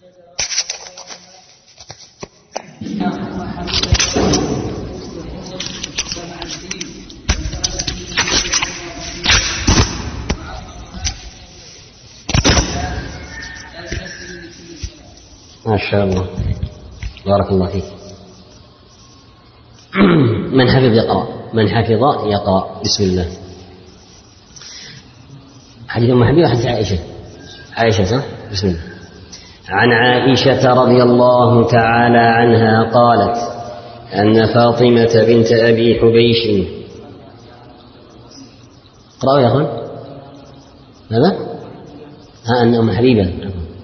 ما شاء الله. بارك الله فيك. من حفظ يقرأ. من حفظ يقرأ. بسم الله. حديث أم حبيبة حديث عائشة. عائشة صح؟ بسم الله. عن عائشة رضي الله تعالى عنها قالت أن فاطمة بنت أبي حبيش اقرأوا يا أخوان. ماذا؟ ها أن أم حبيبة.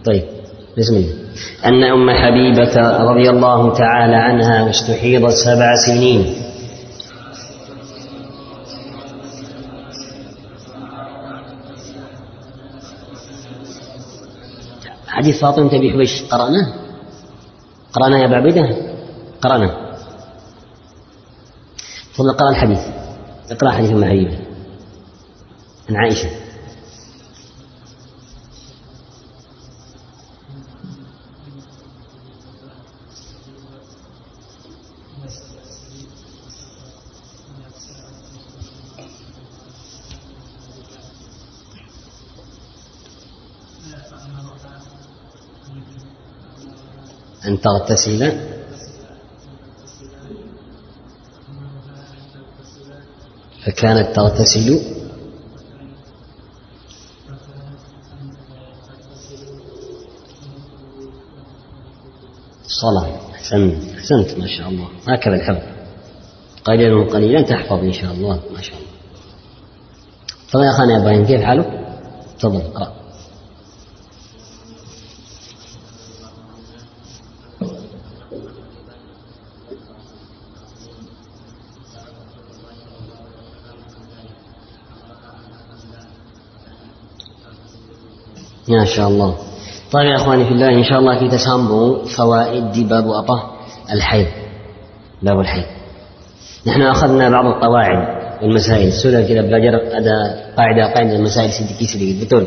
طيب بسم الله. أن أم حبيبة رضي الله تعالى عنها استحيضت سبع سنين. حديث فاطمة بن حبيش قرأناه؟ قرأناه يا أبا عبيدة؟ قرأناه. تفضل قرأ الحديث. اقرأ حديث أم عن عائشة. أن تغتسل. فكانت تغتسل. صلاة. أحسنت. أحسنت ما شاء الله. هكذا الحفظ قليلا قليلا تحفظ إن شاء الله ما شاء الله. تفضل يا أخانا إبراهيم كيف حالك؟ تفضل اقرأ. Masya Allah. Tapi akhwani fillah, insya Allah kita sambung fawaid di babu apa? Al-Hayd. Babu Al-Hayd. Nahnu akhadna ba'd al-qawa'id wal masail. Sudah kita belajar ada qaida-qaida masail sedikit-sedikit. Betul.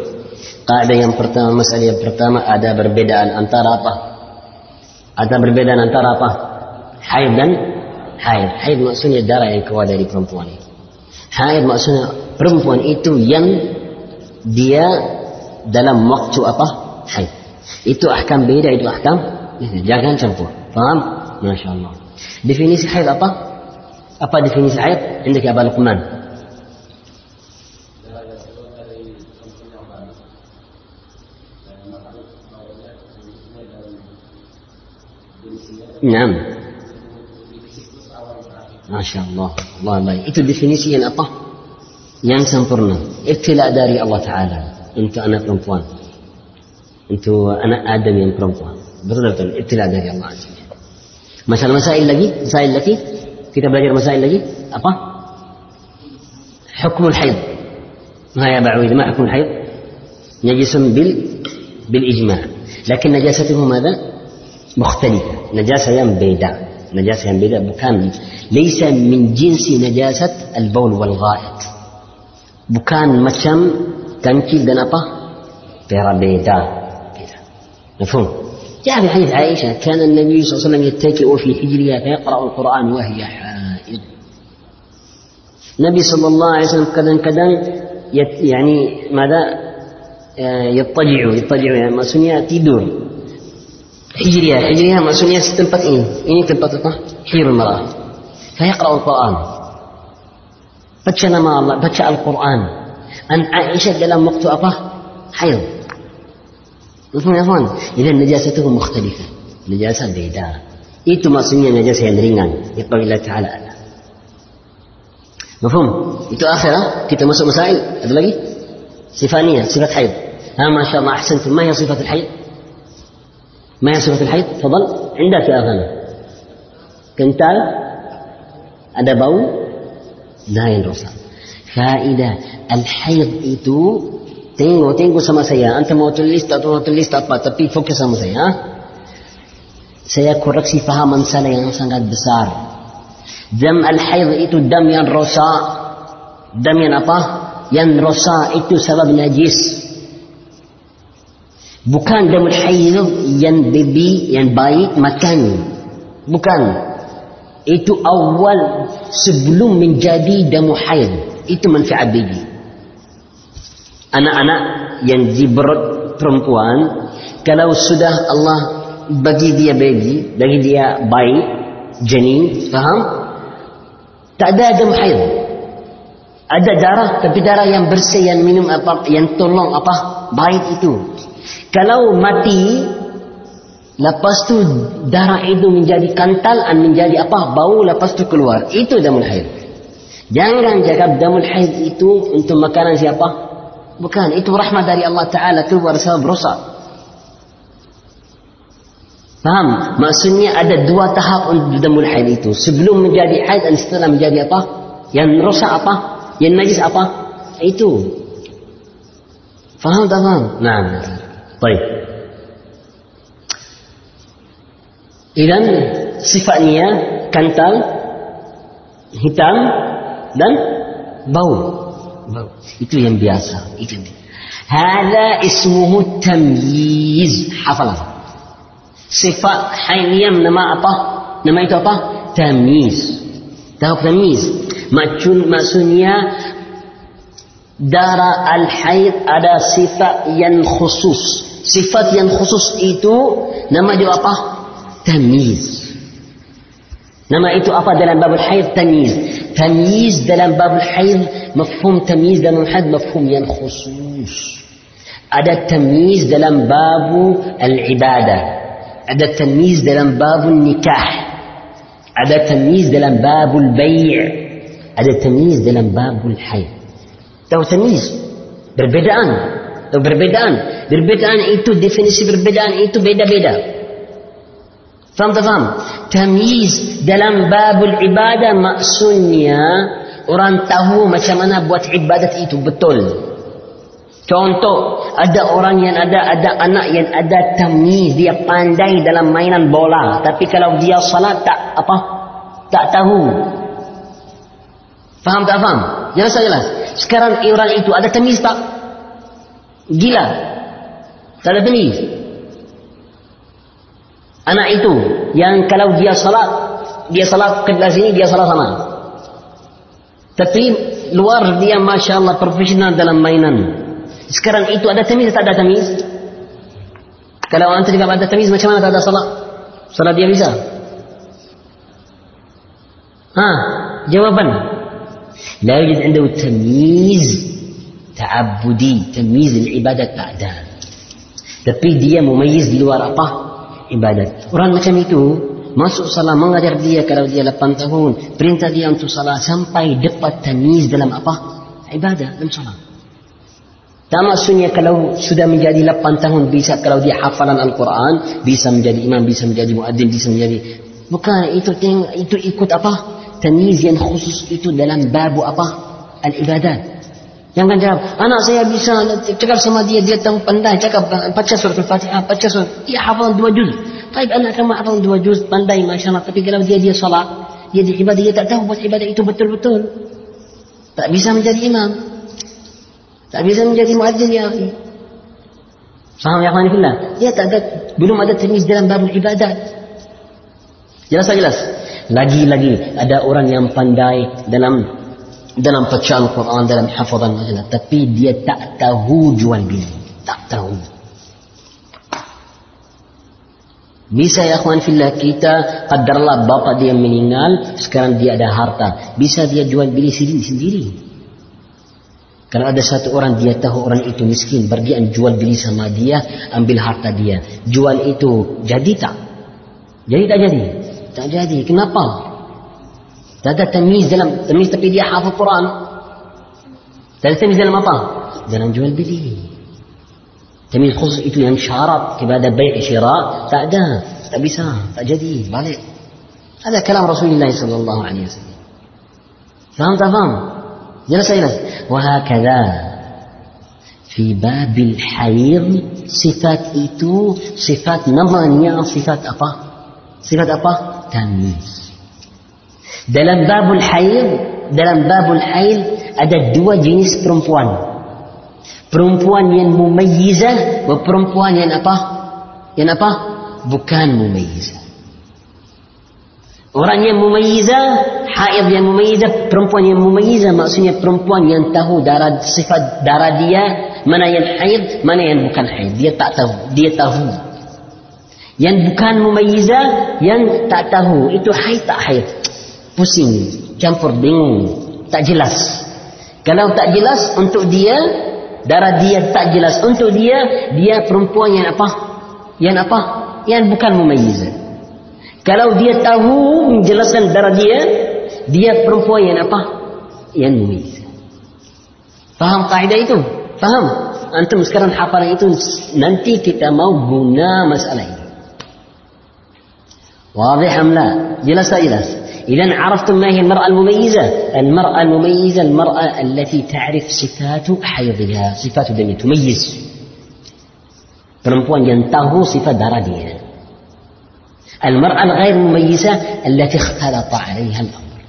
Qaida yang pertama, masalah yang pertama ada perbedaan antara apa? Ada perbedaan antara apa? Haid dan haid. Haid maksudnya darah yang keluar dari perempuan itu. Haid maksudnya perempuan itu yang dia dalam waktu apa? Haid. Itu ahkam beda, itu ahkam jangan campur. Faham? Masya Allah. Definisi haid apa? Apa definisi haid? Indak ya Luqman. Naam. Masya Allah. Allah baik. Itu definisi yang apa? Yang sempurna. Ibtila dari Allah Ta'ala. أنتو أنا قرنفوان أنتو أنا آدم يا قرنفوان بتقدر تقول ابتلاء دهي الله عز وجل مسائل لقي مسائل لقي كده بلاجر مسائل لقي ابا حكم الحيض ما يا بعويد ما حكم الحيض نجس بال بالاجماع لكن نجاسته ماذا مختلفة نجاسة يام بيداء نجاسة يام بيداء بكان ليس من جنس نجاسة البول والغائط بكان مشم تنكيل dan apa berbeda مفهوم. جاء في حديث عائشة كان النبي صلى الله عليه وسلم يتكئ في حجرها فيقرأ القرآن وهي حائض. النبي صلى الله عليه وسلم كذا كذا يعني ماذا؟ يضطجع يضطجع يعني maksudnya tidur حجرها حجرها maksudnya tempat ini ini tempat apa حجر المرأة. فيقرأ القرآن. baca nama Allah baca Al-Quran عن عائشة dalam waktu apa? حيض. مفهوم يا إخوان؟ إذا نجاسته مختلفة. نجاسة بيداء. itu maksudnya najasa yang ringan يقول الله تعالى مفهوم؟ itu akhirah kita masuk masail ada lagi صفة حيض. ها ما شاء الله أحسنتم. ما هي صفة الحيض؟ ما هي صفة الحيض؟ تفضل. عندك يا أخانا kental ada bau rosak faedah. Al-haid itu tengok tengok sama saya. Anda mau tulis tak mau tulis tak apa. Tapi fokus sama saya. Saya koreksi fahaman saya yang sangat besar. Dam al-haid itu dam yang rosak. Dam yang apa? Yang rosak itu sebab najis. Bukan damul haid yang baby yang baik makan. Bukan. Itu awal sebelum menjadi damu haid. Itu manfaat baby. Anak-anak yang diberut perempuan kalau sudah Allah bagi dia baby, bagi dia bayi, janin, faham? Tak ada damu haid. Ada darah, tapi darah yang bersih, yang minum apa, yang tolong apa, baik itu. Kalau mati, lepas tu darah itu menjadi kantal, menjadi apa, bau, lepas tu keluar. Itu damul haid. Jangan cakap damul haid itu untuk makanan siapa? Bukan, itu rahmat dari Allah Ta'ala keluar sebab rosak. Faham? Maksudnya ada dua tahap untuk damul haid itu. Sebelum menjadi haid dan setelah menjadi apa? Yang rosak apa? Yang najis apa? Itu. Faham tak faham? Nah, baik. Idan sifatnya kantal, hitam dan bau. Bau. Itu yang biasa. Itu. Hada ismuhu tamyiz. Hafalah. Sifat hainiyam nama apa? Nama itu apa? Tamyiz. Tahu tamyiz? Macun maksudnya darah al-haid ada sifat yang khusus. Sifat yang khusus itu nama dia apa? Tamiz. Nama itu apa dalam bab al-haid? Tamiz. Tamiz dalam bab al-haid mafhum tamiz dalam al-haid mafhum yang khusus. Ada tamiz dalam bab al-ibadah. Ada tamiz dalam bab nikah. Ada tamiz dalam bab al-bay'. ada tamyiz dalam babul haid. Tahu tamyiz? Berbedaan. Tahu berbedaan. Berbedaan itu definisi berbedaan itu beda-beda. فهمت فهم تمييز دلم باب العبادة ما سنيا وران تهو ما شمنا بوات عبادة ايتو بطول تونتو ادا اوران ين ادا ادا أنا ين ادا تمييز دي پانداي دلم مينان بولا تابي كلاو دي صلاة تا اپا تا تهو فهم تا فهم جلس جلس سكران اوران ايتو ادا تمييز تا جلا تلا Anak itu yang kalau dia salat, dia salat ke sini, dia salat sana. Tapi luar dia Masya Allah profesional dalam mainan. Sekarang itu ada temiz tak ada temiz? Kalau antum tidak ada temiz macam mana tak ada salat? Salat dia bisa? Ha, jawaban. لا يوجد عنده تمييز تعبدي تمييز العبادة بعدها tapi dia memayyiz di luar apa ibadat orang macam itu masuk salat mengajar dia kalau dia 8 tahun perintah dia untuk salat sampai dapat tamiz dalam apa ibadah dan salat tak maksudnya kalau sudah menjadi 8 tahun bisa kalau dia hafalan Al-Quran bisa menjadi imam bisa menjadi muadzin bisa menjadi bukan itu itu ikut apa tamyiz yang khusus itu dalam babu apa? Al-ibadat. Jangan jawab, anak saya bisa cakap sama dia, dia tahu pandai cakap baca surat Al-Fatihah, baca surat, dia hafal dua juz. Tapi anak kamu hafal dua juz, pandai Masya Allah. Tapi kalau dia dia salat, dia di ibadah, dia tak tahu buat ibadah itu betul-betul. Tak bisa menjadi imam. Tak bisa menjadi muadzin ya. Faham ya akhwani Dia tak ada, belum ada tamyiz dalam bab ibadat. Jelas tak jelas? lagi-lagi ada orang yang pandai dalam dalam bacaan Quran dalam hafazan majalah. Tapi dia tak tahu jual beli. Tak tahu. Bisa ya akhwan fillah kita qadarlah bapa dia meninggal sekarang dia ada harta. Bisa dia jual beli sendiri sendiri. Kalau ada satu orang dia tahu orang itu miskin bergian jual beli sama dia ambil harta dia. Jual itu jadi tak? Jadi tak jadi? Tak jadi. Kenapa? Tak ada tamiz dalam tamiz tapi dia hafal Quran. Tak ada tamiz dalam apa? Dalam jual beli. Tamiz khusus itu yang syarat ibadah baik syira tak ada. Tak bisa. Tak jadi. Balik. Ada kalam Rasulullah sallallahu alaihi wasallam. Faham tak faham? Jelas tak jelas? Wahakadha. Fi babil hair sifat itu sifat namanya sifat apa? Sifat apa? tamyiz. Dalam babul haid, dalam babul haid ada dua jenis perempuan. Perempuan yang mumayyizah perempuan yang apa? Yang apa? Bukan mumayyizah. Orang yang mumayyizah, haid yang mumayyizah, perempuan yang mumayyizah maksudnya perempuan yang tahu darah sifat darah dia, mana yang haid, mana yang bukan haid. Dia tak tahu, dia tahu. Yang bukan mumayyizah, yang tak tahu, itu haid tak haid pusing, campur bingung, tak jelas. Kalau tak jelas untuk dia, darah dia tak jelas untuk dia, dia perempuan yang apa? Yang apa? Yang bukan mumayyiz. Kalau dia tahu menjelaskan darah dia, dia perempuan yang apa? Yang mumayyiz. Faham kaidah itu? Faham? Antum sekarang hafal itu nanti kita mau guna masalah ini. Wadih amla? Jelas tak jelas? إذا عرفتم ما هي المرأة المميزة؟ المرأة المميزة المرأة التي تعرف صفات حيضها، صفات دمها، تميز. فرمبوان ينطه صفة دردها. المرأة الغير مميزة التي اختلط عليها الأمر.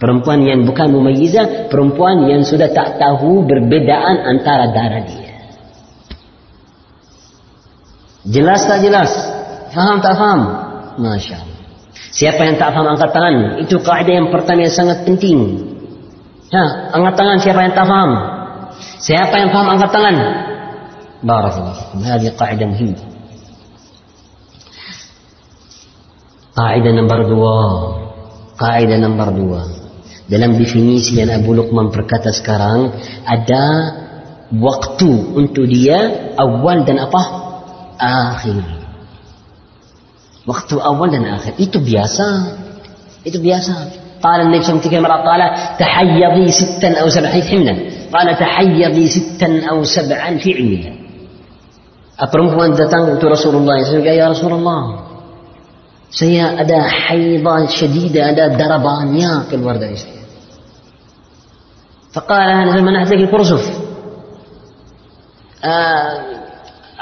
فرمبوان ينبكان مميزة، فرمبوان ينسد تأته تحته بربدا أن ترى دردها. جلاس تا جلاس. فهم تفهم؟ ما شاء الله. Siapa yang tak faham angkat tangan? Itu kaedah yang pertama yang sangat penting. Ha, angkat tangan siapa yang tak faham? Siapa yang faham angkat tangan? Barakallahu fikum. Ini kaedah muhim. Kaedah nombor dua. Kaedah nombor dua. Dalam definisi yang Abu Luqman berkata sekarang, ada waktu untuk dia awal dan apa? Akhir. Waktu awal dan akhir. Itu biasa. Itu biasa. قال النبي صلى الله عليه وسلم قال تحيضي ستا أو سبعا حيث حملا قال تحيضي ستا أو سبعا في علمها perempuan datang ke Rasulullah SAW ya Rasulullah saya ada haidah syedida ada darah banyak keluar dari saya فقال أنا منعتك الكرسف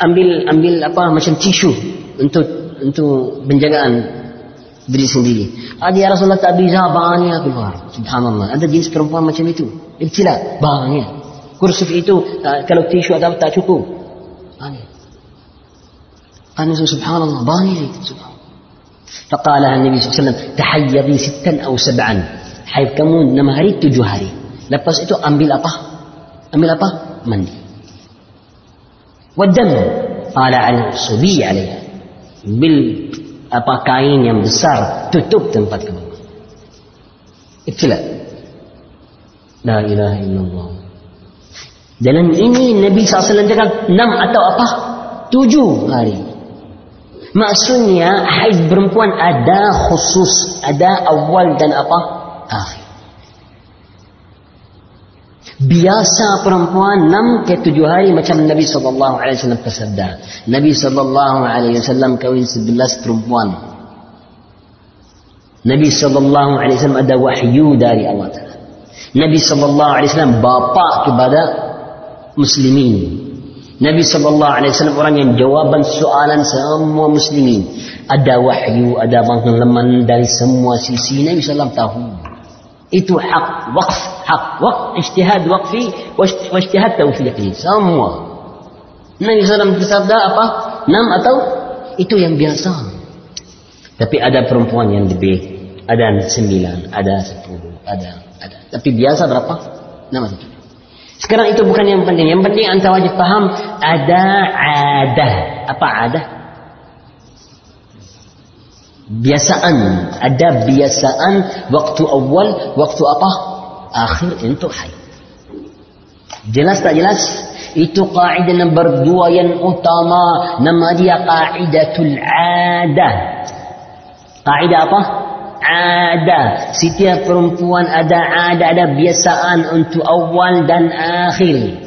ambil ambil apa macam tisu untuk untuk penjagaan diri sendiri. Ada ya Rasulullah tak bisa banyak keluar. Subhanallah. Ada jenis perempuan macam itu. Ibtila. Banyak. Kursif itu kalau tisu ada tak cukup. Banyak. Anu subhanallah banyak itu subhanallah. فقال النبي صلى الله عليه وسلم تحيضي ستا أو سبعا حيض kamu enam hari tujuh hari lepas itu ambil apa ambil apa mandi والدم قال على الصبي عليها bil apa kain yang besar tutup tempat kamu. Itulah. La ilaha illallah. Dalam ini Nabi SAW cakap enam atau apa? Tujuh hari. Maksudnya haid perempuan ada khusus, ada awal dan apa? Akhir. Biasa perempuan enam ke tujuh hari macam Nabi sallallahu alaihi wasallam bersabda. Nabi sallallahu alaihi wasallam kawin sebelas perempuan. Nabi sallallahu alaihi wasallam ada wahyu dari Allah Taala. Nabi sallallahu alaihi wasallam bapa kepada muslimin. Nabi sallallahu alaihi wasallam orang yang jawaban soalan semua muslimin. Ada wahyu, ada pengalaman dari semua sisi. Nabi sallallahu alaihi wasallam tahu. Itu hak waqf, hak waqf, ijtihad waqfi, ijtihad taufiqi. Semua. Nabi SAW bersabda apa? Enam atau itu yang biasa. Tapi ada perempuan yang lebih. Ada sembilan, ada sepuluh, ada, ada. Tapi biasa berapa? Enam atau Sekarang itu bukan yang penting. Yang penting anda wajib paham ada adah. Apa adah? Biasaan. Ada biasaan waktu awal waktu apa? Akhir untuk haid. Jelas tak jelas? Itu kaidah nombor dua yang utama. Nama dia kaidatul ada kaidah apa? Ada setiap perempuan ada ada ada biasaan untuk awal dan akhir.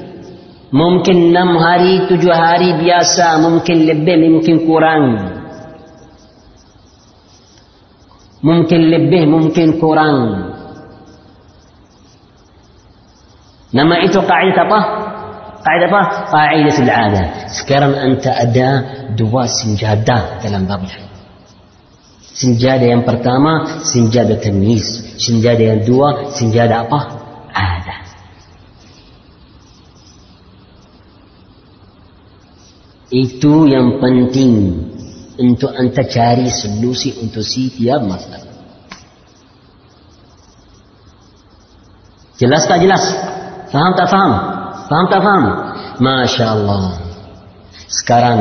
Mungkin enam hari tujuh hari biasa. Mungkin lebih mungkin kurang mungkin lebih mungkin kurang. Nama itu kaidah apa? Kaidah apa? Kaidah ada sekarang anda ada dua senjata dalam bab senjata yang pertama senjata tamyiz senjata yang dua senjata apa? Ada. Itu yang penting untuk anda cari solusi untuk setiap masalah. Jelas tak jelas? Faham tak faham? Faham tak faham? Masya Allah. Sekarang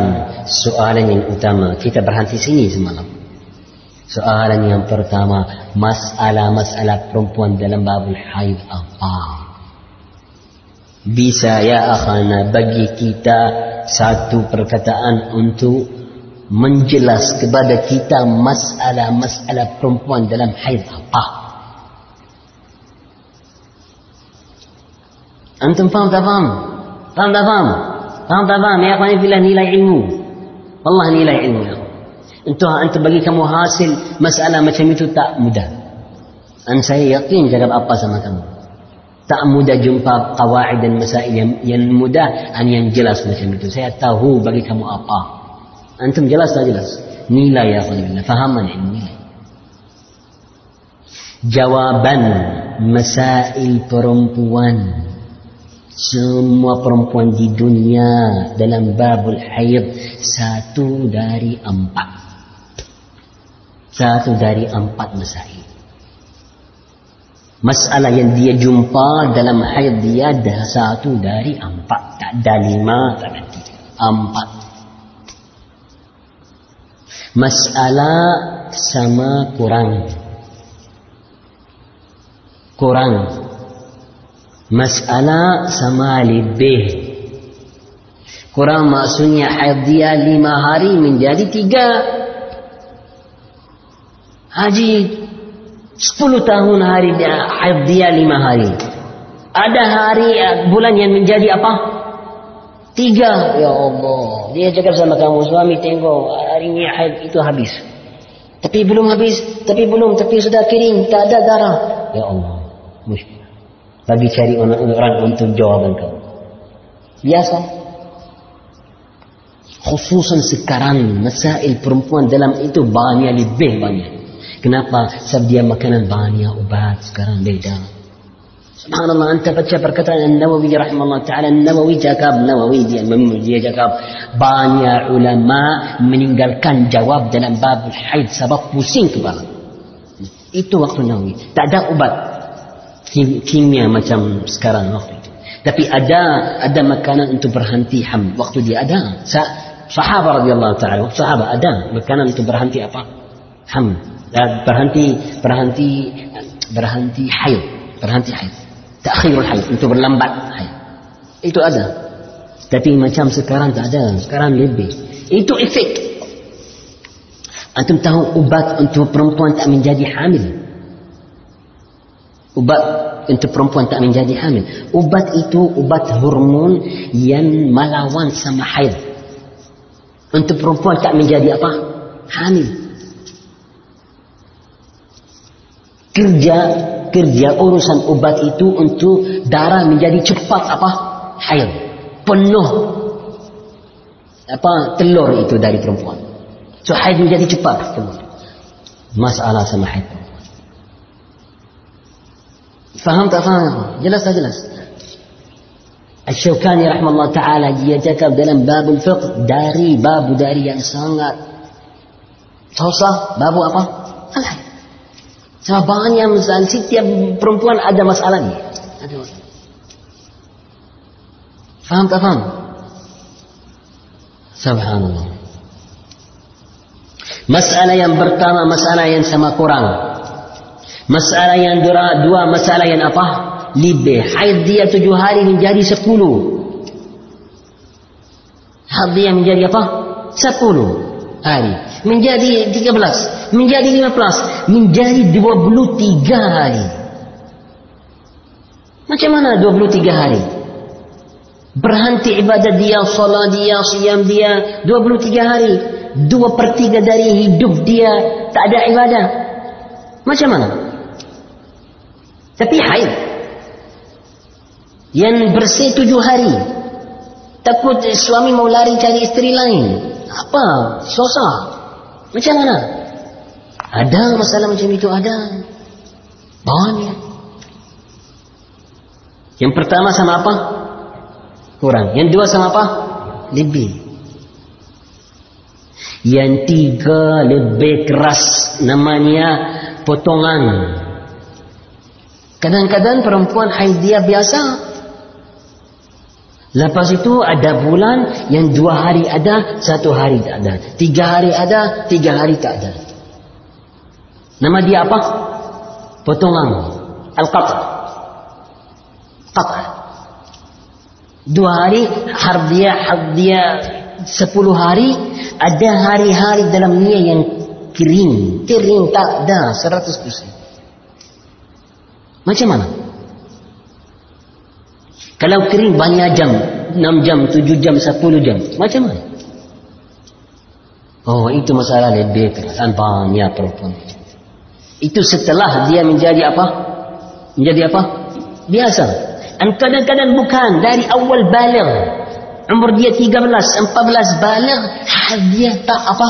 soalan yang utama. Kita berhenti sini semalam. Soalan yang pertama. Masalah-masalah perempuan dalam babul haid apa? Bisa ya akhana bagi kita satu perkataan untuk menjelas kepada kita masalah-masalah perempuan dalam haid apa? Antum faham tak faham? Faham tak faham? Faham tak faham? Ya akhwani fillah nilai ilmu. Allah nilai ilmu. Untuk antum bagi kamu hasil masalah macam itu tak mudah. Dan saya yakin cakap apa sama kamu. Tak mudah jumpa kawaid dan masail yang, yang mudah dan yang jelas macam itu. Saya tahu bagi kamu apa. Antum jelas tak jelas? Nilai ya fillah. Fahaman ilmu nilai. Jawaban masail perempuan semua perempuan di dunia dalam babul haid satu dari empat. Satu dari empat masail. Masalah yang dia jumpa dalam haid dia dah satu dari empat. Tak ada lima, tak ada tiga. Empat. Masalah sama kurang. Kurang Masalah sama lebih. Kurang maksudnya haid dia lima hari menjadi tiga. Haji sepuluh tahun hari haid dia lima hari. Ada hari eh, bulan yang menjadi apa? Tiga. Ya Allah. Dia cakap sama kamu suami tengok hari ini haid itu habis. Tapi belum habis. Tapi belum. Tapi sudah kering. Tak ada darah. Ya Allah. Bagi cari orang untuk jawaban kau. Biasa. Khususan sekarang masail perempuan dalam itu banyak lebih banyak. Kenapa? Sebab dia makanan banyak ubat sekarang beda. Subhanallah anta baca perkataan Nawawi rahimahullah taala Nawawi cakap Nawawi dia dia cakap banyak ulama meninggalkan jawab dalam bab haid sebab pusing kepala. Itu waktu Nawawi. Tak ada ubat kimia macam sekarang waktu itu. Tapi ada ada makanan untuk berhenti ham waktu dia ada. Sa sahabat radhiyallahu taala, sahabat ada makanan untuk berhenti apa? Ham. Dan berhenti berhenti berhenti haid, berhenti haid. Takhirul haid untuk berlambat haid. Itu ada. Tapi macam sekarang tak ada. Sekarang lebih. Itu efek. Antum tahu ubat untuk perempuan tak menjadi hamil ubat untuk perempuan tak menjadi hamil. Ubat itu ubat hormon yang melawan sama haid. Untuk perempuan tak menjadi apa? Hamil. Kerja kerja urusan ubat itu untuk darah menjadi cepat apa? Haid. Penuh apa telur itu dari perempuan. So haid menjadi cepat telur. Masalah sama haid. Faham tak faham? Jelas tak jelas? Al-Shawkani rahmatullah ta'ala dia cakap dalam babul fiqh dari babu dari yang sangat susah babu apa? Alhay. Banyak masalah setiap perempuan ada masalah ni. Ada masalah. Faham tak faham? Subhanallah. Masalah yang pertama masalah yang sama kurang. Masalah yang dua, dua masalah yang apa? Lebih. Haid dia tujuh hari menjadi sepuluh. Haid dia menjadi apa? Sepuluh hari. Menjadi tiga belas. Menjadi lima belas. Menjadi dua puluh tiga hari. Macam mana dua puluh tiga hari? Berhenti ibadat dia, salat dia, siam dia. Dua puluh tiga hari. Dua per tiga dari hidup dia tak ada ibadah. Macam mana? Tapi haid. Yang bersih tujuh hari. Takut suami mau lari cari isteri lain. Apa? Susah. Macam mana? Ada masalah macam itu ada. Banyak. Yang pertama sama apa? Kurang. Yang dua sama apa? Lebih. Yang tiga lebih keras namanya potongan. Kadang-kadang perempuan haid dia biasa. Lepas itu ada bulan yang dua hari ada, satu hari tak ada. Tiga hari ada, tiga hari tak ada. Nama dia apa? Potongan. Al-Qatr. Qatr. Dua hari, har dia, har dia sepuluh hari, ada hari-hari dalam dunia yang kering. Kering tak ada, seratus persen. Macam mana? Kalau kering banyak jam, enam jam, tujuh jam, sepuluh jam, macam mana? Oh, itu masalah lebih kerasan banyak perempuan. Itu setelah dia menjadi apa? Menjadi apa? Biasa. Dan kadang-kadang bukan dari awal balik. Umur dia 13, 14 balik, dia tak apa?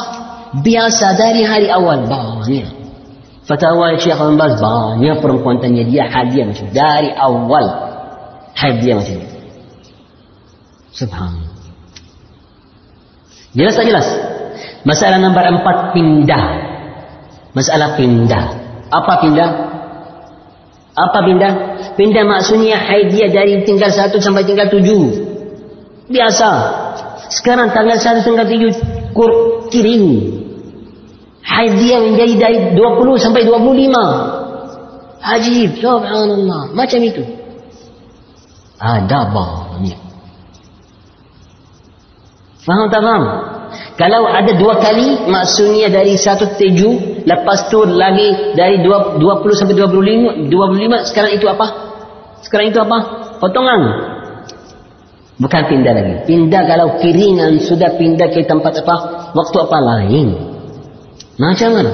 Biasa dari hari awal. Banyak. Fatwa Syekh Ibn Baz banyak perempuan tanya dia hadiah macam dari awal hadiah macam itu. Subhanallah. Jelas tak jelas? Masalah nombor empat pindah. Masalah pindah. Apa pindah? Apa pindah? Pindah maksudnya haid dia dari tinggal satu sampai tinggal tujuh. Biasa. Sekarang tanggal satu tinggal tujuh kur kiring. Haid dia menjadi dari 20 sampai 25. Ajib, subhanallah. Macam itu. Ada banyak. Faham tak faham? Kalau ada dua kali, maksudnya dari satu tujuh, lepas tu lagi dari dua, 20 sampai 25, 25, sekarang itu apa? Sekarang itu apa? Potongan. Bukan pindah lagi. Pindah kalau kiringan sudah pindah ke tempat apa? Waktu apa lain. Macam mana?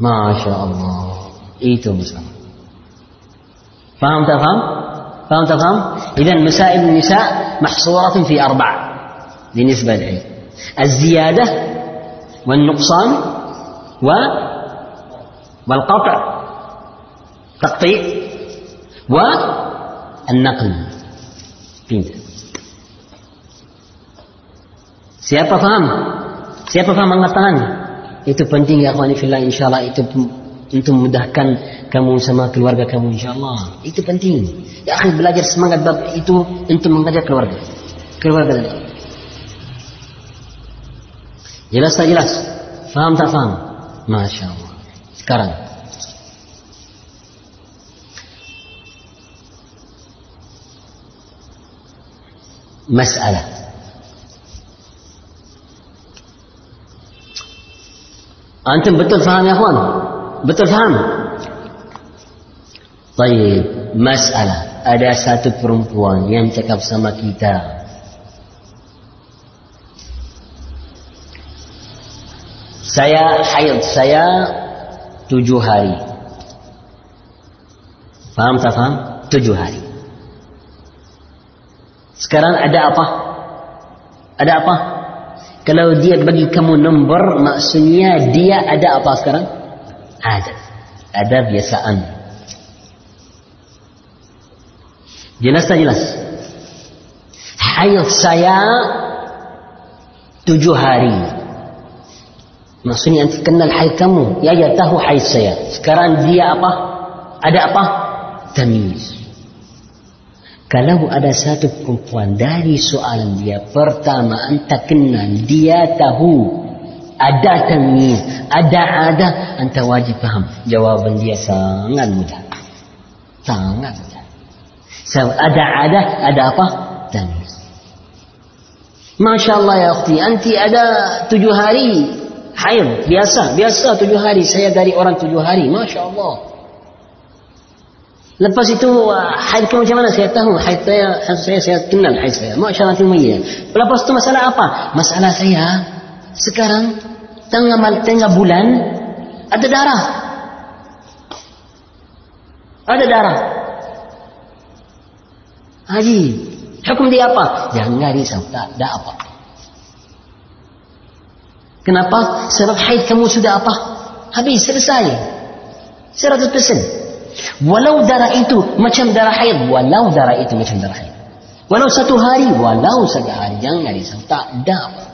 Masya Allah. Itu bersama. فهمت أفهم؟ فهمت أفهم؟ إذا مسائل النساء محصورة في أربعة بالنسبة للعلم الزيادة والنقصان و والقطع تقطيع والنقل فين siapa faham? siapa faham mengatakan itu penting ya akhwani fillah insyaallah itu untuk memudahkan kamu sama keluarga kamu insyaallah. Itu penting. Ya akhi belajar semangat bab itu untuk mengajar keluarga. Keluarga dan jelas tak jelas? Faham tak faham? Masya Allah. Sekarang. Masalah. Antum betul faham ya kawan betul faham Baik, masalah. Ada satu perempuan yang cakap sama kita. Saya haid, saya tujuh hari. Faham tak faham? Tujuh hari. Sekarang ada apa? Ada apa? Kalau dia bagi kamu nombor, maksudnya dia ada apa sekarang? Ada. Ada biasaan. Jelas tak jelas? Haid saya tujuh hari. Maksudnya nanti kenal haid kamu. Ya, ya tahu haid saya. Sekarang dia apa? Ada apa? Tamiz. Kalau ada satu perempuan dari soalan dia. Pertama, anda kenal. Dia tahu. Ada tamiz. Ada ada. Anda wajib faham. Jawaban dia sangat mudah. Sangat mudah. So, ada ada ada apa? Tangis. Masya Allah ya akhti, anti ada tujuh hari haid biasa biasa tujuh hari saya dari orang tujuh hari Masya Allah. Lepas itu haid kamu macam mana saya tahu haid saya saya saya kenal haid saya Masya Allah tinggi. Lepas itu masalah apa? Masalah saya sekarang tengah tengah bulan ada darah. Ada darah. Haji, hukum dia apa? Jangan risau, tak ada apa. Kenapa? Sebab haid kamu sudah apa? Habis, selesai. Seratus persen. Walau darah itu macam darah haid, walau darah itu macam darah haid. Walau satu hari, walau satu hari, jangan risau, tak ada apa.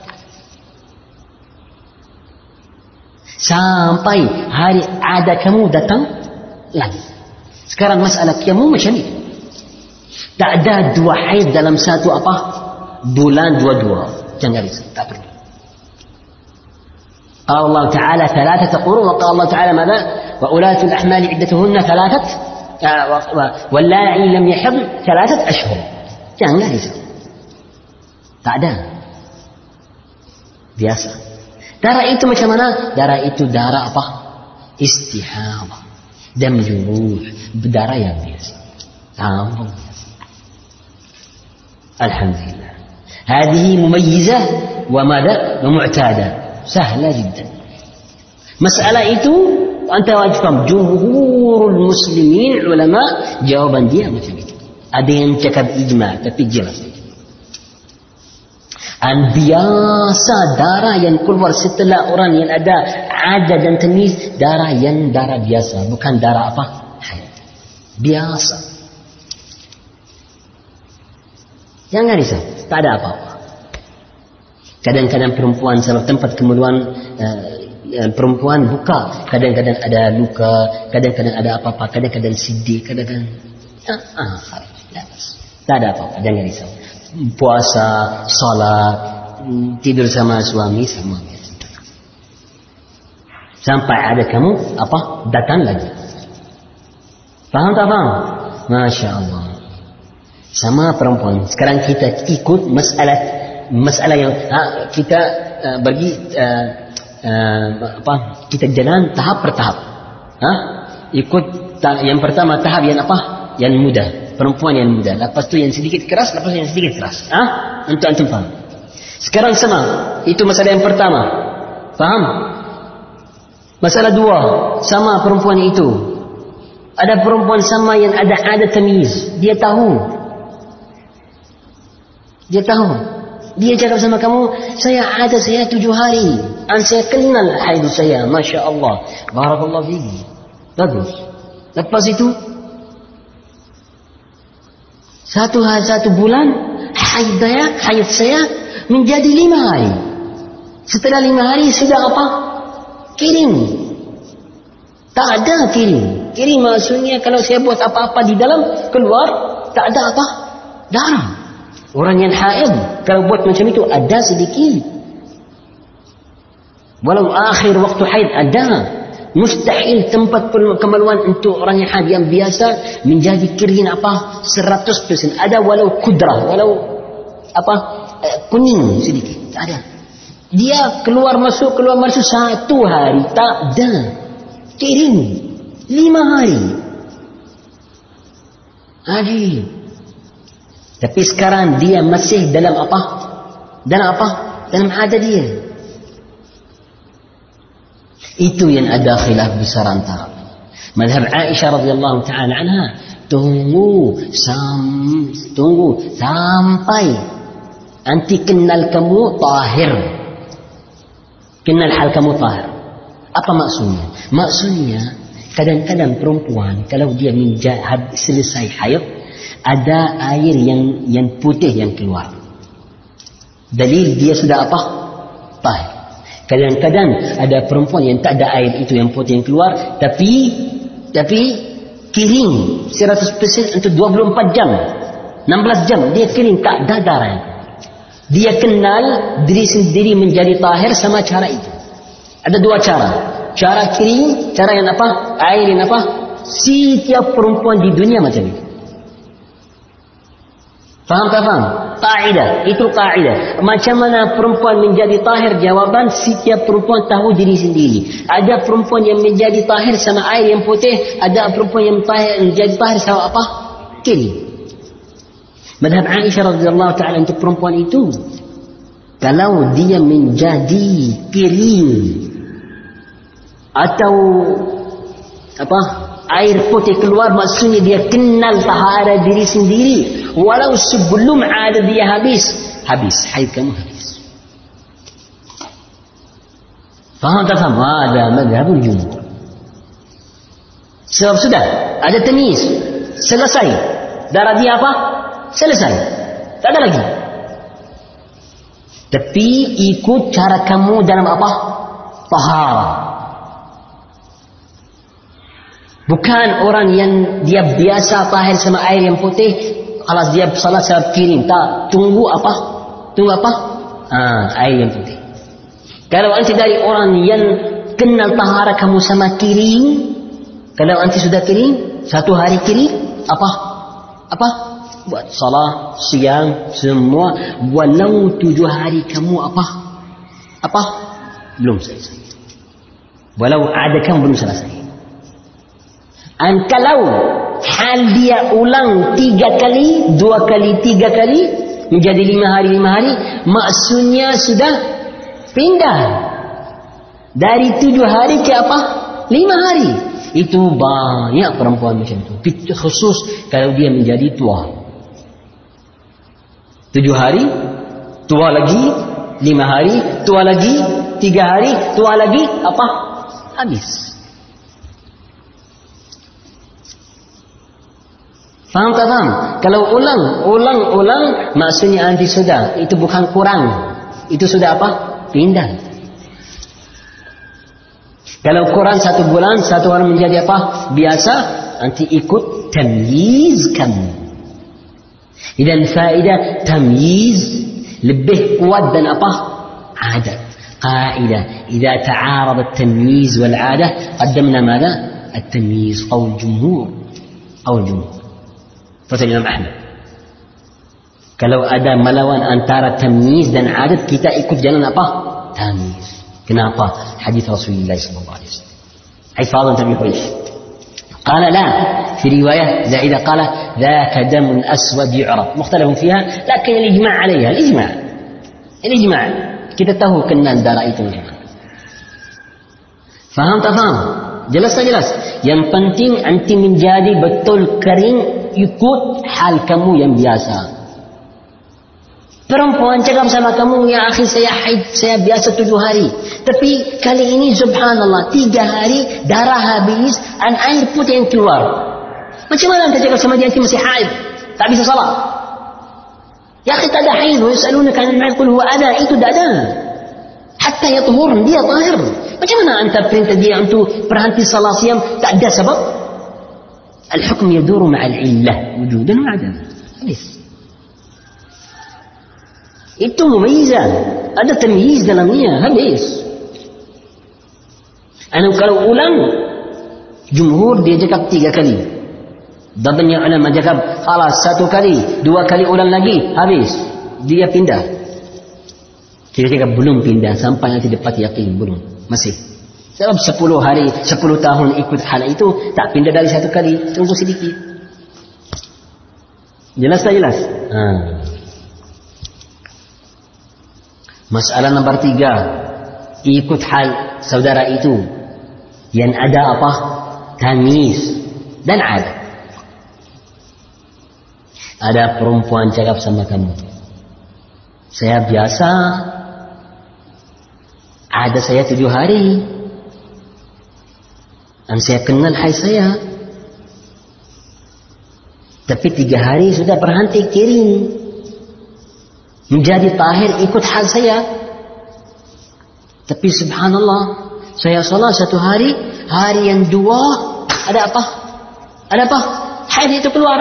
Sampai hari ada kamu datang lagi. Sekarang masalah kamu macam ni. Tak ada dua haid dalam satu apa? Bulan dua-dua. Jangan risau. Tak perlu. قال الله تعالى ثلاثة قرون وقال الله تعالى ماذا؟ وأولاة الأحمال عدتهن ثلاثة واللاعي لم يحض ثلاثة أشهر. Jangan risau. Tak ada. Biasa. Darah itu macam mana? Darah itu darah apa? Istihadah. Dam juruh. Darah yang biasa. Tambung biasa. Alhamdulillah. هذه مميزة وماذا؟ ومعتادة سهلة جدا مسألة itu أنت wajib faham jumhurul muslimin ulama jawaban dia macam itu ada yang cakap ijma tapi jelas biasa darah yang keluar setelah orang yang ada ada dan temiz darah yang darah biasa bukan darah apa? Haid. Biasa. Jangan risau tak ada apa-apa. Kadang-kadang perempuan sebab tempat kemeluan uh, perempuan buka kadang-kadang ada luka kadang-kadang ada apa-apa kadang-kadang sidik kadang-kadang ah, ah, tak ada apa-apa jangan risau puasa salat tidur sama suami sama. Sampai ada kamu apa datang lagi. Faham tak faham? Masya Allah. Sama perempuan. Sekarang kita ikut masalah masalah yang ha, kita uh, bagi uh, uh, apa kita jalan tahap per tahap. Ha? ikut ta- yang pertama tahap yang apa? Yang mudah perempuan yang mudah lepas tu yang sedikit keras lepas tu yang sedikit keras. Ha? untuk antum faham sekarang sama. Itu masalah yang pertama. Faham? Masalah dua. Sama perempuan itu. Ada perempuan sama yang ada ada tamiz. Dia tahu. Dia tahu. Dia cakap sama kamu saya ada saya tujuh hari. Dan saya kenal haid saya. Masya Allah. Barakallah fihi bagus. Lepas itu satu hari satu bulan haid saya haid saya menjadi lima hari. Setelah lima hari sudah apa? Kirim. Tak ada kirim. Kirim maksudnya kalau saya buat apa-apa di dalam keluar tak ada apa? Darah. Orang yang haid kalau buat macam itu ada sedikit. Walau akhir waktu haid ada. Mustahil tempat kemaluan untuk orang yang yang biasa menjadi kering apa? Seratus persen. Ada walau kudrah, walau apa? Eh, kuning sedikit. Tak ada. Dia keluar masuk, keluar masuk satu hari. Tak ada. Kering. Lima hari. Adil. Tapi sekarang dia masih dalam apa? Dalam apa? Dalam ada dia. Itu yang ada khilaf besar antara. Madhab Aisyah radhiyallahu taala anha tunggu sam tunggu sampai anti kenal kamu tahir. Kenal hal kamu tahir. Apa maksudnya? Maksudnya kadang-kadang perempuan kalau dia menjahab selesai haid ada air yang yang putih yang keluar. Dalil dia sudah apa? Tahir. Kadang-kadang ada perempuan yang tak ada air itu yang putih yang keluar, tapi tapi kering 100% untuk 24 jam. 16 jam dia kering tak ada darah. Dia kenal diri sendiri menjadi tahir sama cara itu. Ada dua cara. Cara kering, cara yang apa? Air yang apa? Setiap perempuan di dunia macam itu. Faham tak faham? Kaidah. Itu kaidah. Macam mana perempuan menjadi tahir? Jawaban setiap perempuan tahu diri sendiri. Ada perempuan yang menjadi tahir sama air yang putih. Ada perempuan yang tahir, menjadi tahir sama apa? Kini. Madhab Aisyah radhiyallahu taala untuk perempuan itu kalau dia menjadi kering atau apa air putih keluar maksudnya dia kenal tahara diri sendiri walau sebelum ada dia habis habis haid kamu habis faham tak faham ada madhabul jumhur sebab sudah ada tenis selesai darah dia apa selesai tak ada lagi tapi ikut cara kamu dalam apa tahara Bukan orang yang dia biasa tahir sama air yang putih, kalau dia salat saya kirim. Tak, tunggu apa? Tunggu apa? Ah, air yang putih. Kalau anti dari orang yang kenal tahara kamu sama kirim, kalau anti sudah kirim, satu hari kirim, apa? Apa? Buat salat, siang, semua. Walau tujuh hari kamu apa? Apa? Belum selesai. Walau ada kamu belum selesai. Kalau hal dia ulang tiga kali, dua kali, tiga kali, menjadi lima hari, lima hari, maksudnya sudah pindah. Dari tujuh hari ke apa? Lima hari. Itu banyak perempuan macam itu. Khusus kalau dia menjadi tua. Tujuh hari, tua lagi, lima hari, tua lagi, tiga hari, tua lagi, apa? Habis. Faham tak faham? Kalau ulang, ulang, ulang, maksudnya anti sudah. Itu bukan kurang. Itu sudah apa? Pindah. Kalau kurang satu bulan, satu orang menjadi apa? Biasa, anti ikut tamyiz kamu. Dan faedah tamyiz lebih kuat dan apa? Adat. قاعدة إذا تعارض التمييز والعادة قدمنا ماذا؟ التمييز قول الجمهور أو الجمهور فسأل الإمام أحمد كلو أدا ملوان أن ترى تمييز دن عادت كتا إكف جنن أبا تمييز كنا أبا حديث رسول الله صلى الله عليه وسلم حيث فاضل تبي قال لا في رواية زائدة قال ذاك دم أسود يعرف مختلف فيها لكن الإجماع عليها الإجماع الإجماع كده تهو كنا دار فهمت فهمت جلست جلست ينطنتين أنت من جادي بطل كريم ikut hal kamu yang biasa. Perempuan cakap sama kamu, ya akhi saya haid, saya biasa tujuh hari. Tapi kali ini subhanallah, tiga hari darah habis dan air putih yang keluar. Macam mana anda cakap sama dia, nanti masih haid. Tak bisa salat. Ya akhi tak ada haid, wa yusaluna kan kul huwa ada, itu tak ada. Hatta yatuhur, dia tahir. Macam mana anda perintah dia untuk berhenti salat siam, tak ada sebab? الحكم يدور مع العلة وجودا وعدما habis itu mumizan ada tamyiz dalamnya habis Anu kalau ulang jumhur dia cakap tiga kali dan banyak ulama cakap alas satu kali dua kali ulang lagi habis dia pindah cakap belum pindah sampai nanti dapat yakin belum masih Sebab sepuluh hari, sepuluh tahun ikut hal itu, tak pindah dari satu kali, tunggu sedikit. Jelas tak jelas? Ha. Masalah nombor tiga, ikut hal saudara itu, yang ada apa? Tamis dan ada. Ada perempuan cakap sama kamu. Saya biasa, ada saya tujuh hari, dan saya kenal hai saya. Tapi tiga hari sudah berhenti kirim. Menjadi tahir ikut hal saya. Tapi subhanallah. Saya salat satu hari. Hari yang dua. Ada apa? Ada apa? Haid itu keluar.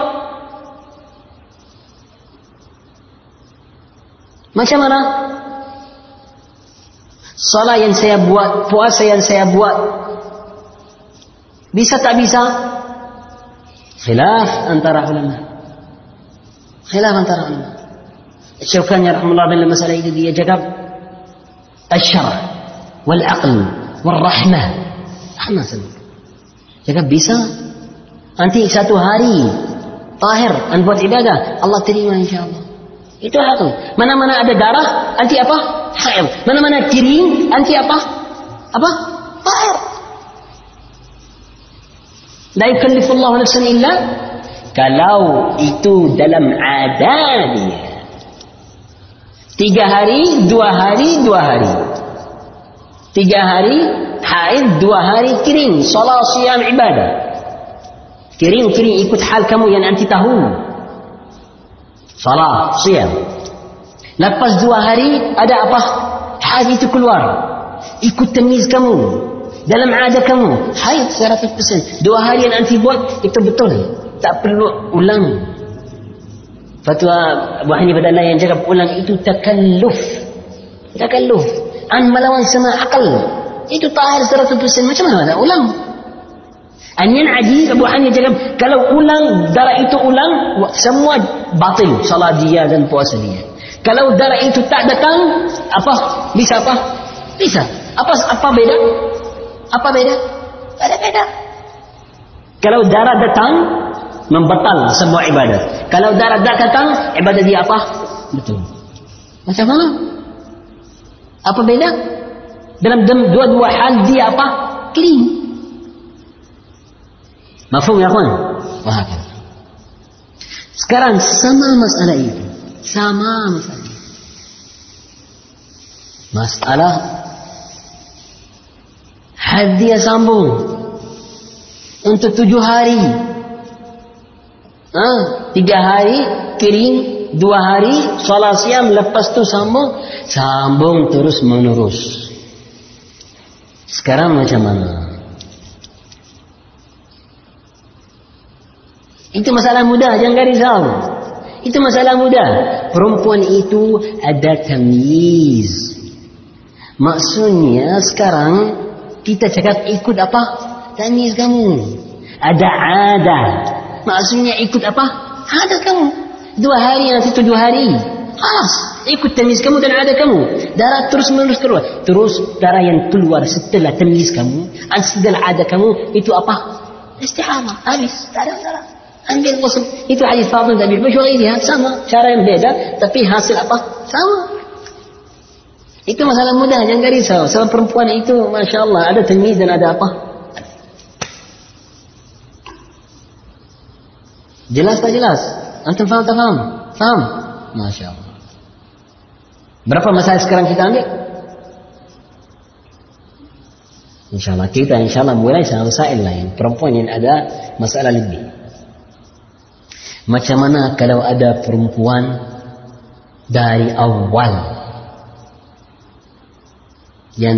Macam mana? Salat yang saya buat, puasa yang saya buat, Bisa tak bisa? Khilaf antara ulama. Khilaf antara ulama. Syaukhani rahimahullah dalam masalah ini dia cakap الشرع والعقل والرحمة رحمة سنة cakap bisa nanti satu hari tahir dan buat ibadah Allah terima insyaAllah itu akal mana-mana ada darah nanti apa haid mana-mana kering nanti apa apa tahir La yukallifu Allah nafsan illa kalau itu dalam adanya. Tiga hari, dua hari, dua hari. Tiga hari haid, dua hari kering. Salat, siam, ibadah. Kering-kering ikut hal kamu yang nanti tahu. Salat, siam. Lepas dua hari, ada apa? Haid itu keluar. Ikut temiz kamu. Dalam ada kamu. Haid 100% dua hari yang nanti buat itu betul. Tak perlu ulang. Fatwa Abu Hanifah dan yang cakap ulang itu takalluf. Takalluf. An melawan sama akal. Itu tahir 100% macam mana nak ulang? An yang ajib Abu Hanifah cakap kalau ulang darah itu ulang semua batil. Salat dia dan puasa dia. Kalau darah itu tak datang apa? Bisa apa? Bisa. Apa apa beda apa beda? Tak ada beda. Kalau darah datang, membatal semua ibadat. Kalau darah tak datang, ibadat dia apa? Betul. Macam mana? Apa beda? Dalam dua-dua hal dia apa? Clean. Mafhum ya kawan? Wahakal. Sekarang sama masalah itu. Sama masalah itu. Masalah dia sambung. Untuk tujuh hari. Ha? tiga hari kering dua hari solat siam. Lepas tu sambung. Sambung terus menerus. Sekarang macam mana? Itu masalah mudah jangan risau itu masalah mudah. Perempuan itu ada tamyiz maksudnya sekarang kita cakap ikut apa? Tamiz kamu. Ada ada. Maksudnya ikut apa? Ada kamu. Dua hari nanti tujuh hari. Halas. Ikut tamiz kamu dan ada kamu. Darah terus menerus keluar. Terus darah yang keluar setelah tamiz kamu. Setelah ada kamu. Itu apa? Istihamah. Habis. Tak ada darah. Ambil ghusl. Itu hadis Fatimah dan Abi Bakar ini sama. Cara yang beda. Tapi hasil apa? Sama. Itu masalah mudah, jangan risau. Sama perempuan itu, Masya Allah, ada temiz dan ada apa? Jelas tak jelas? Antum faham tak faham? Faham? Masya Allah. Berapa masalah sekarang kita ambil? InsyaAllah kita insyaAllah mulai sama masalah lain. Perempuan yang ada masalah lebih. Macam mana kalau ada perempuan dari awal yang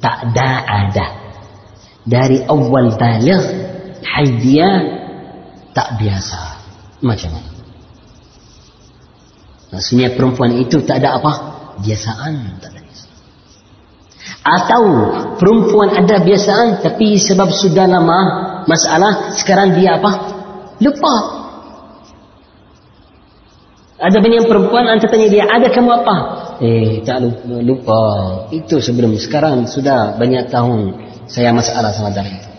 tak ada ada. Dari awal baligh haid dia tak biasa. Macam mana? Maksudnya perempuan itu tak ada apa? Biasaan tak ada biasaan. atau perempuan ada biasaan tapi sebab sudah lama masalah sekarang dia apa? Lupa. Ada banyak perempuan anda tanya dia ada kamu apa Eh, tak lupa, lupa. Itu sebelum sekarang sudah banyak tahun saya masalah sama darah itu.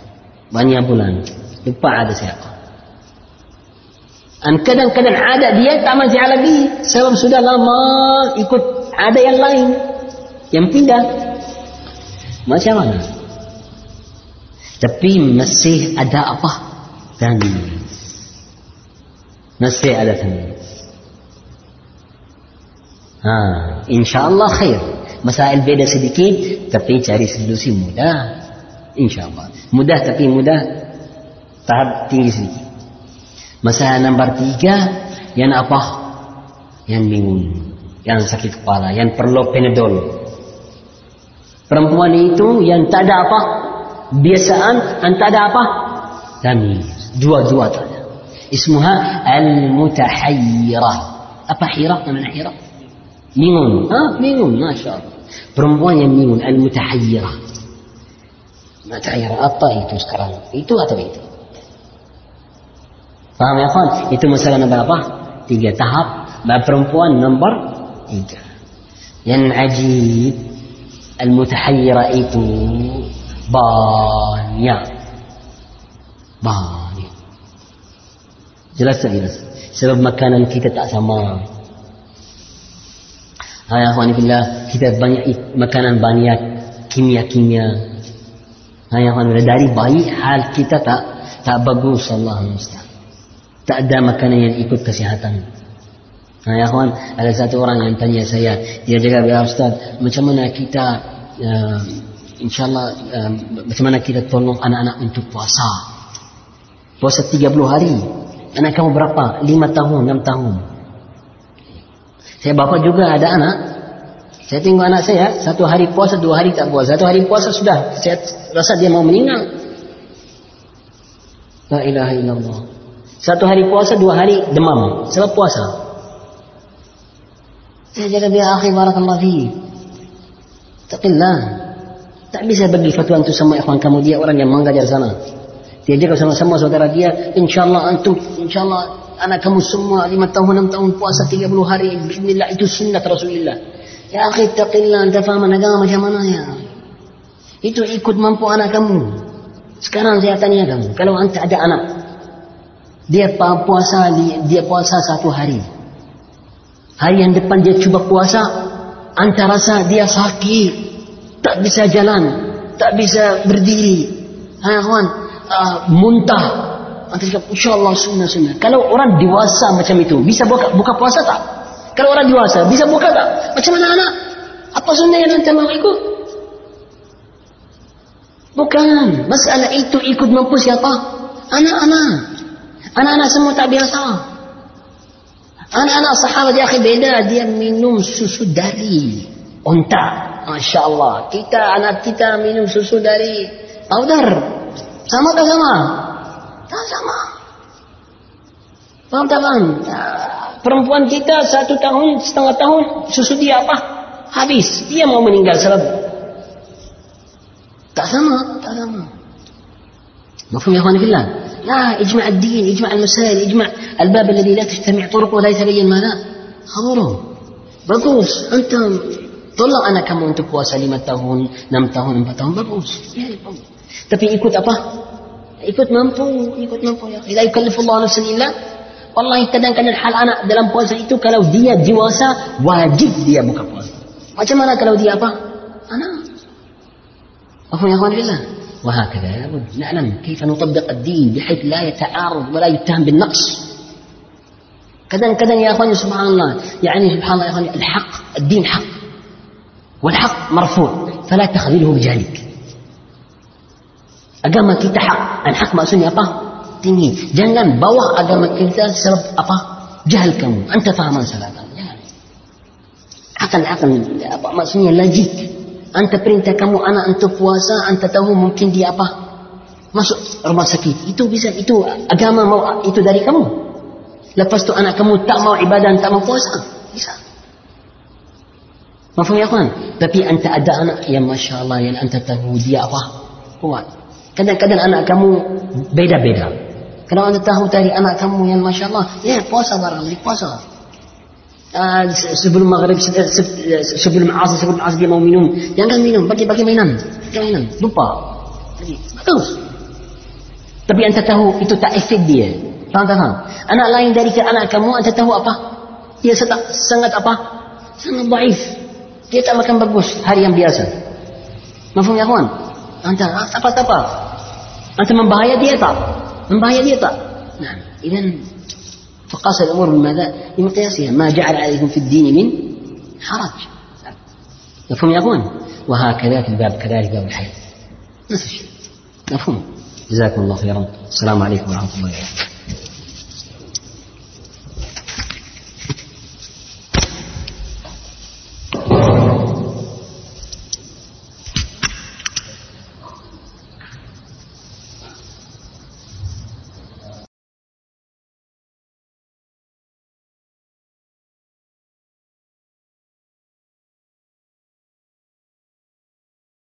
Banyak bulan. Lupa ada siapa. Dan kadang-kadang ada dia tak masih lagi. Sebab sudah lama ikut ada yang lain. Yang pindah. Macam mana? Tapi masih ada apa? Dan masih ada tanda. Ha, InsyaAllah khair. Masalah beda sedikit, tapi cari solusi mudah. InsyaAllah. Mudah tapi mudah, tahap tinggi sedikit. Masalah nombor tiga, yang apa? Yang bingung. Yang sakit kepala, yang perlu penedol. Perempuan itu yang tak ada apa? Biasaan, yang tak ada apa? Tamiz. Dua-dua tak ada. Ismuha al-mutahayyirah. Apa hirah? Nama hirah? ميمون. ها ميمون ما شاء الله. برمبوانيا ميمون المتحيرة. ما تحيرة أطا إيتو سكران إيتو أتو إيتو فهم يا أخوان؟ إيتو مسألة بابا؟ تيجا تهب ما برمبوان نمبر ين عجيب المتحيرة إيتو بانيا. بانيا. جلسة جلسة سبب مكانا كي تتأثمان Hai akhwani fillah, kita banyak makanan banyak kimia-kimia. Hai akhwani fillah, dari bayi hal kita tak tak bagus Allah musta'an. Tak ada makanan yang ikut kesihatan. Hai akhwan, ada satu orang yang tanya saya, dia jaga ya Ustaz, macam mana kita uh, insyaallah uh, macam mana kita tolong anak-anak untuk puasa? Puasa 30 hari. Anak kamu berapa? 5 tahun, 6 tahun. Saya bapa juga ada anak Saya tengok anak saya, satu hari puasa, dua hari tak puasa. Satu hari puasa sudah, saya rasa dia mau meninggal. La ilaha illallah. Satu hari puasa, dua hari demam. Sebab puasa. Saya jaga dia, akhi barakallah fi. Taqillah. Tak bisa bagi fatwa itu sama ikhwan kamu. Dia orang yang mengajar sana. Dia jaga sama-sama saudara dia. InsyaAllah antum, insyaAllah anak kamu semua lima tahun, enam tahun puasa, tiga puluh hari. Bismillah, itu sunnah Rasulullah. Ya akhi taqillah anta faham agama macam mana ya? Itu ikut mampu anak kamu. Sekarang saya tanya kamu Kalau anda ada anak Dia puasa dia puasa satu hari. Hari yang depan dia cuba puasa Anda rasa dia sakit Tak bisa jalan Tak bisa berdiri. Ha kawan uh, Muntah Anda cakap insyaAllah sunnah sunnah Kalau orang dewasa macam itu Bisa buka, buka puasa tak? Kalau orang dewasa bisa buka tak? Macam mana anak? Apa sunnah yang nanti mau ikut? Bukan. Masalah itu ikut mampu siapa? Anak-anak. Anak-anak semua tak biasa. Anak-anak sahabat dia akhir beda. Dia minum susu dari unta. Masya Allah. Kita, anak kita minum susu dari powder. Sama tak sama? Faham tak faham? perempuan kita satu tahun setengah tahun susu dia apa habis dia mau meninggal sebab tak sama tak sama مفهوم يا اخواني في الله لا اجمع الدين اجمع المسائل اجمع الباب الذي لا تجتمع طرق ولا يتبين ماذا خبره bagus antum tolong anak kamu untuk puasa lima tahun enam tahun empat tahun bagus ya, tapi ikut apa ikut mampu ikut mampu ya la yukallifullahu nafsan illa Wallahi kadang-kadang hal anak dalam puasa itu kalau dia dewasa wajib dia buka puasa. Macam mana kalau dia apa? Anak. مفهوم يا اخوان بالله وهكذا لابد نعلم كيف نطبق الدين بحيث لا يتعارض ولا يتهم بالنقص kadang-kadang ya akhwani subhanallah يعني سبحان الله يا اخواني الحق الدين حق والحق مرفوع فلا تخذله بجهلك agama kita hak dan hak maksudnya apa tinggi. Jangan bawa agama kita sebab apa? Jahil kamu. Anta faham masalah kamu. Jangan. Akan akan apa maksudnya logik. Anta perintah kamu anak untuk puasa, anta tahu mungkin dia apa? Masuk rumah sakit. Itu bisa itu agama mau itu dari kamu. Lepas tu anak kamu tak mau ibadah, tak mau puasa. Bisa. Mafhum ya kawan? Tapi anta ada anak yang masya Allah yang anta tahu dia apa? Kuat. Kadang-kadang anak kamu beda-beda. Kalau anda tahu dari anak kamu yang Masya Allah, ya puasa barangkali, puasa. Uh, sebelum maghrib, sebelum asar, sebelum asar dia mau minum. Jangan minum, bagi-bagi mainan. Bagi mainan, lupa. Jadi, bagus. Tapi anda tahu itu tak efek dia. Faham tak faham? Anak lain dari ke anak kamu, anda tahu apa? Dia sangat, sangat apa? Sangat baif. Dia tak makan bagus hari yang biasa. Mafhum ya kawan? Anda apa-apa. Anda membahaya dia tak? membahaya dia tak نعم. إذا فقاس الأمور بماذا بمقياسها ما جعل عليكم في الدين من حرج. مفهوم يا أخوان؟ وهكذا في الباب كذلك باب الحيض نفس الشيء. مفهوم. جزاكم الله خيرا. السلام عليكم ورحمة الله وبركاته.